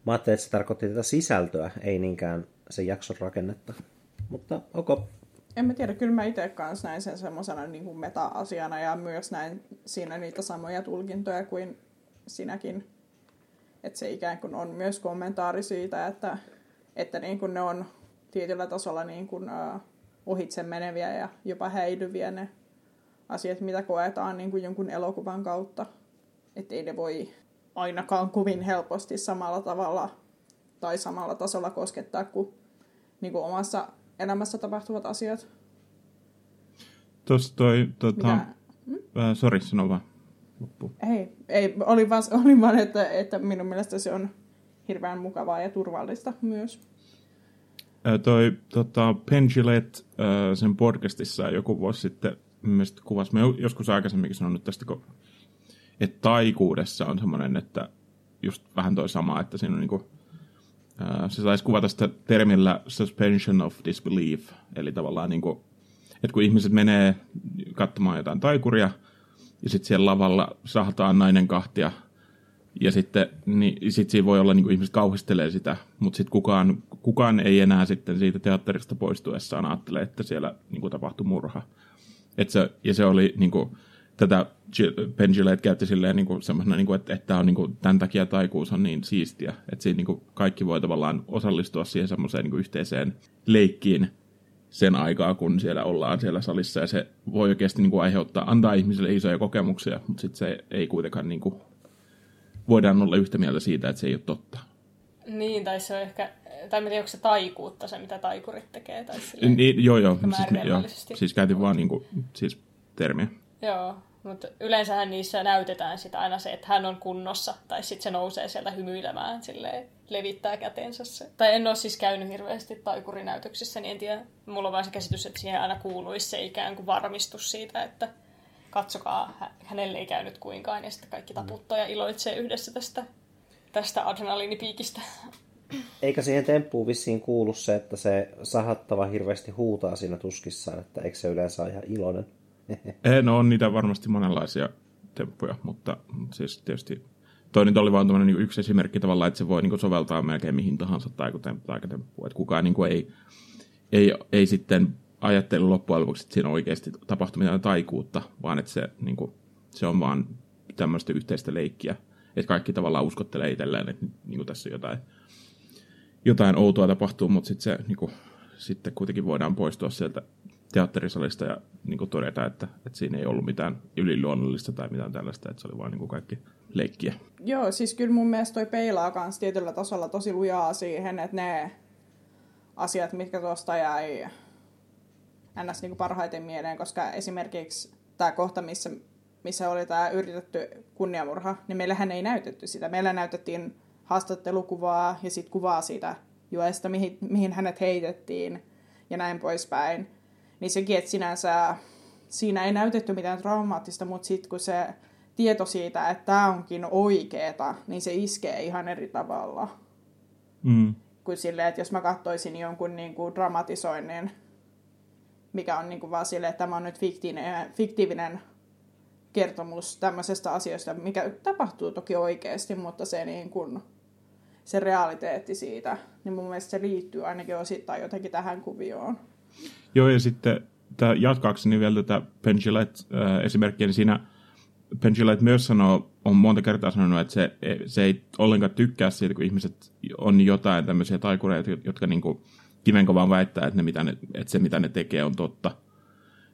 Mä ajattelin, että se tarkoitti tätä sisältöä, ei niinkään sen jakson rakennetta. Mutta ok. En mä tiedä, kyllä mä itse kanssa näin sen semmoisena niin kuin meta-asiana ja myös näin siinä niitä samoja tulkintoja kuin sinäkin. Että se ikään kuin on myös kommentaari siitä, että, että niin kuin ne on tietyllä tasolla niin kuin, uh, ohitse meneviä ja jopa häilyviä ne asiat, mitä koetaan niin kuin jonkun elokuvan kautta. Että ei ne voi ainakaan kovin helposti samalla tavalla tai samalla tasolla koskettaa kuin, niin kuin omassa elämässä tapahtuvat asiat. Tuossa toi, tota, hmm? äh, sori, sano vaan. Loppu. Ei, ei oli, vaan, oli vaan että, että minun mielestä se on hirveän mukavaa ja turvallista myös. Toi tota, Penn Gillette, sen podcastissa joku vuosi sitten mielestäni kuvasi, joskus aikaisemminkin sanonut tästä, kun että taikuudessa on semmoinen, että just vähän toi sama, että siinä on niinku, se saisi kuvata sitä termillä suspension of disbelief, eli tavallaan niinku, että kun ihmiset menee katsomaan jotain taikuria, ja sitten siellä lavalla sahtaa nainen kahtia, ja sitten niin sit siinä voi olla, niin kuin ihmiset kauhistelee sitä, mutta sitten kukaan, kukaan ei enää sitten siitä teatterista poistuessaan ajattele, että siellä niin kuin tapahtui murha. Et se, ja se oli niin kuin, tätä Penn käytti silleen niin kuin semmoisena, niin kuin, että, että on niin kuin, tämän takia taikuus on niin siistiä, että siinä niin kuin, kaikki voi tavallaan osallistua siihen semmoiseen niin kuin, yhteiseen leikkiin sen aikaa, kun siellä ollaan siellä salissa, ja se voi oikeasti niin kuin, aiheuttaa, antaa ihmisille isoja kokemuksia, mutta sitten se ei kuitenkaan niin kuin, voidaan olla yhtä mieltä siitä, että se ei ole totta. Niin, tai se on ehkä, tai en tiedä, onko se taikuutta se, mitä taikurit tekee, tai silleen, niin, joo, joo, siis, joo, siis käytin vaan niin kuin, siis termiä. Joo, mutta yleensähän niissä näytetään sitä aina se, että hän on kunnossa, tai sitten se nousee sieltä hymyilemään, silleen, levittää kätensä se. Tai en ole siis käynyt hirveästi taikurinäytöksissä, niin en tiedä. Mulla on vaan se käsitys, että siihen aina kuuluisi se ikään kuin varmistus siitä, että katsokaa, hänelle ei käynyt kuinkaan, ja sitten kaikki taputtaa ja iloitsee yhdessä tästä, tästä adrenaliinipiikistä. Eikä siihen temppuun vissiin kuulu se, että se sahattava hirveästi huutaa siinä tuskissaan, että eikö se yleensä ole ihan iloinen? no on niitä varmasti monenlaisia temppuja, mutta siis tietysti toi nyt oli vaan niin yksi esimerkki tavallaan, että se voi niin soveltaa melkein mihin tahansa taikatemppuun. Että kukaan niin ei, ei, ei sitten ajattelu loppujen lopuksi, että siinä oikeasti tapahtuu mitään taikuutta, vaan että se, niin kuin, se on vaan tämmöistä yhteistä leikkiä. Että kaikki tavallaan uskottelee itselleen, että niin kuin tässä jotain, jotain outoa tapahtuu, mutta sitten se niin kuin, sitten kuitenkin voidaan poistua sieltä teatterisalista ja niin kuin todeta, että, että siinä ei ollut mitään yliluonnollista tai mitään tällaista, että se oli vain niin kuin kaikki leikkiä. Joo, siis kyllä mun mielestä toi peilaa myös tietyllä tasolla tosi lujaa siihen, että ne asiat, mitkä tuosta jäi ns. Niin parhaiten mieleen, koska esimerkiksi tämä kohta, missä, missä oli tämä yritetty kunniamurha, niin meillähän ei näytetty sitä. Meillä näytettiin haastattelukuvaa ja sitten kuvaa siitä juesta, mihin, mihin hänet heitettiin ja näin poispäin niin sekin, että sinänsä siinä ei näytetty mitään traumaattista, mutta sitten kun se tieto siitä, että tämä onkin oikeeta, niin se iskee ihan eri tavalla. Mm. kuin silleen, että jos mä katsoisin jonkun niin kuin dramatisoinnin, mikä on niin kuin vaan silleen, että tämä on nyt fiktiivinen, fiktiivinen kertomus tämmöisestä asioista, mikä tapahtuu toki oikeasti, mutta se, niin kuin, se realiteetti siitä, niin mun mielestä se liittyy ainakin osittain jotenkin tähän kuvioon. Joo, ja sitten tämä jatkaakseni vielä tätä Pendulette-esimerkkiä, niin siinä Pendulette myös sanoo, on monta kertaa sanonut, että se, se ei ollenkaan tykkää siitä, kun ihmiset on jotain tämmöisiä taikureita, jotka niin kuin kivenkovaan väittää, että, ne, mitä ne, että se mitä ne tekee on totta.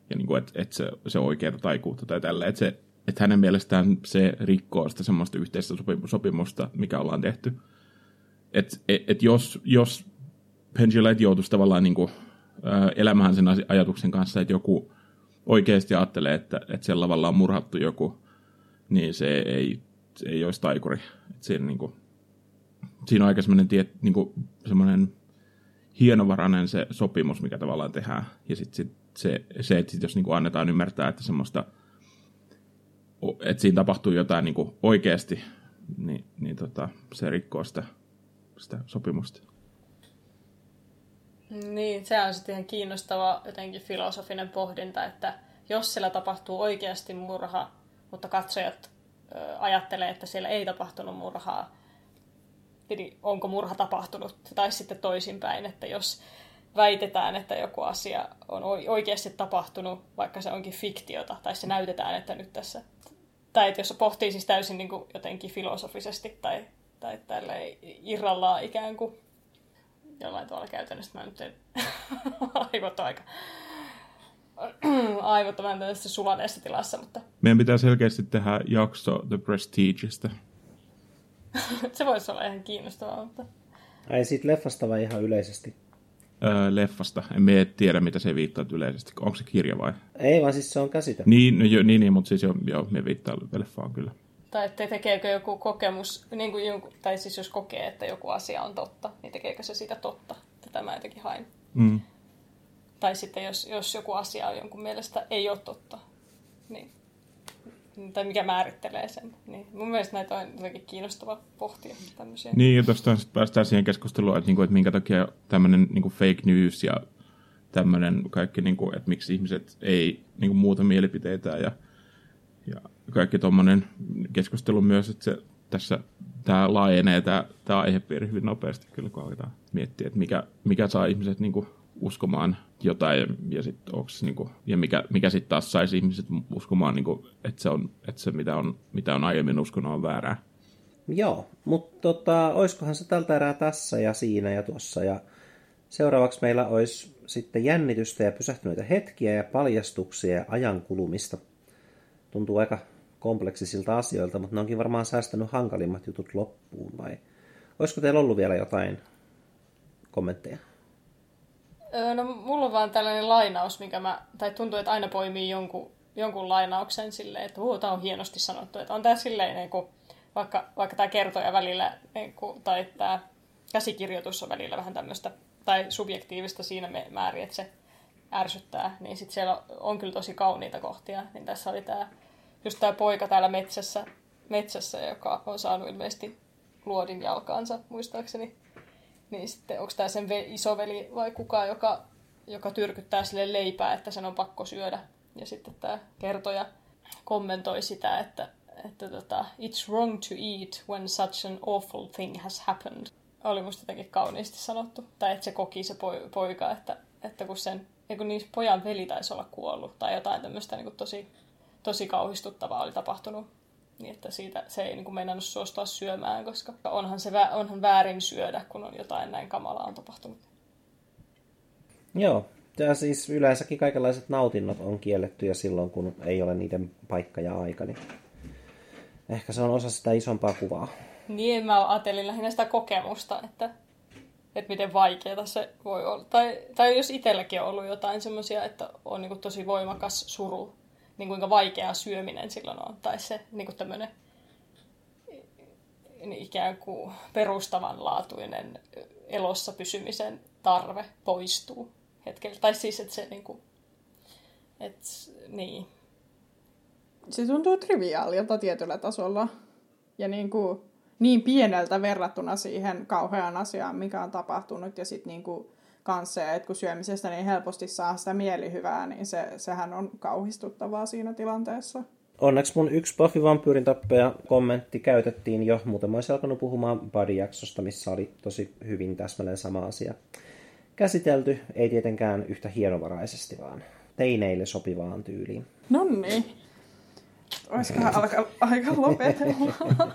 Ja niin kuin, että, että se, se oikeaa taikuutta tai tällä. Että, se, että hänen mielestään se rikkoo sitä semmoista yhteistä sopimusta, mikä ollaan tehty. Että et, et jos, jos Pendulette joutuisi tavallaan niin kuin, elämään sen ajatuksen kanssa, että joku oikeasti ajattelee, että, että siellä lavalla on murhattu joku, niin se ei, se ei olisi taikuri. Että siinä, niin kuin, siinä on aika semmoinen, tiet, niin kuin, semmoinen hienovarainen se sopimus, mikä tavallaan tehdään. Ja sitten sit se, se, että sit jos niin kuin annetaan ymmärtää, että semmoista, että siinä tapahtuu jotain niin kuin oikeasti, niin, niin tota, se rikkoo sitä, sitä sopimusta. Niin, se on sitten ihan kiinnostava jotenkin filosofinen pohdinta, että jos siellä tapahtuu oikeasti murha, mutta katsojat ö, ajattelee, että siellä ei tapahtunut murhaa, eli onko murha tapahtunut, tai sitten toisinpäin, että jos väitetään, että joku asia on oikeasti tapahtunut, vaikka se onkin fiktiota, tai se näytetään, että nyt tässä, tai että jos pohtii siis täysin niin kuin jotenkin filosofisesti tai, tai tälleen irrallaan ikään kuin jollain tavalla käytännössä. Mä nyt en... aivot aika... aivot on tämmöisessä sulaneessa tilassa, mutta... Meidän pitää selkeästi tehdä jakso The Prestigeista. se voisi olla ihan kiinnostavaa, mutta... Ai siitä leffasta vai ihan yleisesti? Öö, leffasta. En me tiedä, mitä se viittaa yleisesti. Onko se kirja vai? Ei, vaan siis se on käsite. Niin, no, jo, niin, niin mutta siis jo, jo me viittaa leffaan kyllä. Tai että tekeekö joku kokemus, niin kuin joku, tai siis jos kokee, että joku asia on totta, niin tekeekö se sitä totta? Tätä mä jotenkin hain. Mm. Tai sitten jos, jos joku asia on jonkun mielestä ei ole totta, niin, tai mikä määrittelee sen. Niin mun mielestä näitä on jotenkin kiinnostava pohtia tämmöisiä. Niin, ja tuosta päästään siihen keskusteluun, että, niinku, että minkä takia tämmöinen niinku fake news ja tämmöinen kaikki, niinku, että miksi ihmiset ei niinku, muuta mielipiteitä ja, ja kaikki tuommoinen keskustelu myös, että se, tässä tämä laajenee tämä, aihepiiri hyvin nopeasti kyllä, kun aletaan miettiä, että mikä, mikä saa ihmiset niin kuin, uskomaan jotain ja, sit, onks, niin kuin, ja mikä, mikä sitten taas saisi ihmiset uskomaan, niin kuin, että, se on, että se mitä on, mitä on aiemmin uskonut on väärää. Joo, mutta tota, olisikohan se tältä erää tässä ja siinä ja tuossa ja seuraavaksi meillä olisi sitten jännitystä ja pysähtyneitä hetkiä ja paljastuksia ja ajankulumista. Tuntuu aika kompleksisilta asioilta, mutta ne onkin varmaan säästänyt hankalimmat jutut loppuun, vai olisiko teillä ollut vielä jotain kommentteja? No mulla on vaan tällainen lainaus, mikä mä, tai tuntuu, että aina poimii jonkun, jonkun lainauksen silleen, että huu, tämä on hienosti sanottu, että on tämä silleen, niin kuin, vaikka, vaikka tämä kertoja välillä, niin kuin, tai tämä käsikirjoitus on välillä vähän tämmöistä, tai subjektiivista siinä määrin, että se ärsyttää, niin sitten siellä on kyllä tosi kauniita kohtia, niin tässä oli tämä just tämä poika täällä metsässä, metsässä, joka on saanut ilmeisesti luodin jalkaansa, muistaakseni. Niin sitten onko tämä sen isoveli vai kuka, joka, joka tyrkyttää sille leipää, että sen on pakko syödä. Ja sitten tämä kertoja kommentoi sitä, että, että tota, it's wrong to eat when such an awful thing has happened. Oli musta jotenkin kauniisti sanottu. Tai että se koki se poika, että, että kun sen, kun niin pojan veli taisi olla kuollut tai jotain tämmöistä niin tosi tosi kauhistuttavaa oli tapahtunut. Niin että siitä se ei niin kuin meinannut suostua syömään, koska onhan, se, onhan väärin syödä, kun on jotain näin kamalaa on tapahtunut. Joo, ja siis yleensäkin kaikenlaiset nautinnot on kiellettyjä silloin, kun ei ole niiden paikka ja aika. Niin ehkä se on osa sitä isompaa kuvaa. Niin, mä ajattelin lähinnä sitä kokemusta, että, että miten vaikeaa se voi olla. Tai, tai jos itselläkin on ollut jotain semmoisia, että on niin tosi voimakas suru niin kuinka vaikeaa syöminen silloin on. Tai se niin kuin tämmöinen ikään kuin perustavanlaatuinen elossa pysymisen tarve poistuu hetkellä. Tai siis, että se niin kuin, että, niin. Se tuntuu triviaalilta tietyllä tasolla. Ja niin kuin, niin pieneltä verrattuna siihen kauheaan asiaan, mikä on tapahtunut. Ja sitten niinku kanssa, että kun syömisestä niin helposti saa sitä mielihyvää, niin se, sehän on kauhistuttavaa siinä tilanteessa. Onneksi mun yksi Buffy Vampyyrin tappeja kommentti käytettiin jo, muuten mä olisin alkanut puhumaan Buddy-jaksosta, missä oli tosi hyvin täsmälleen sama asia käsitelty, ei tietenkään yhtä hienovaraisesti, vaan teineille sopivaan tyyliin. No niin. Olisikohan alka, aika lopetella?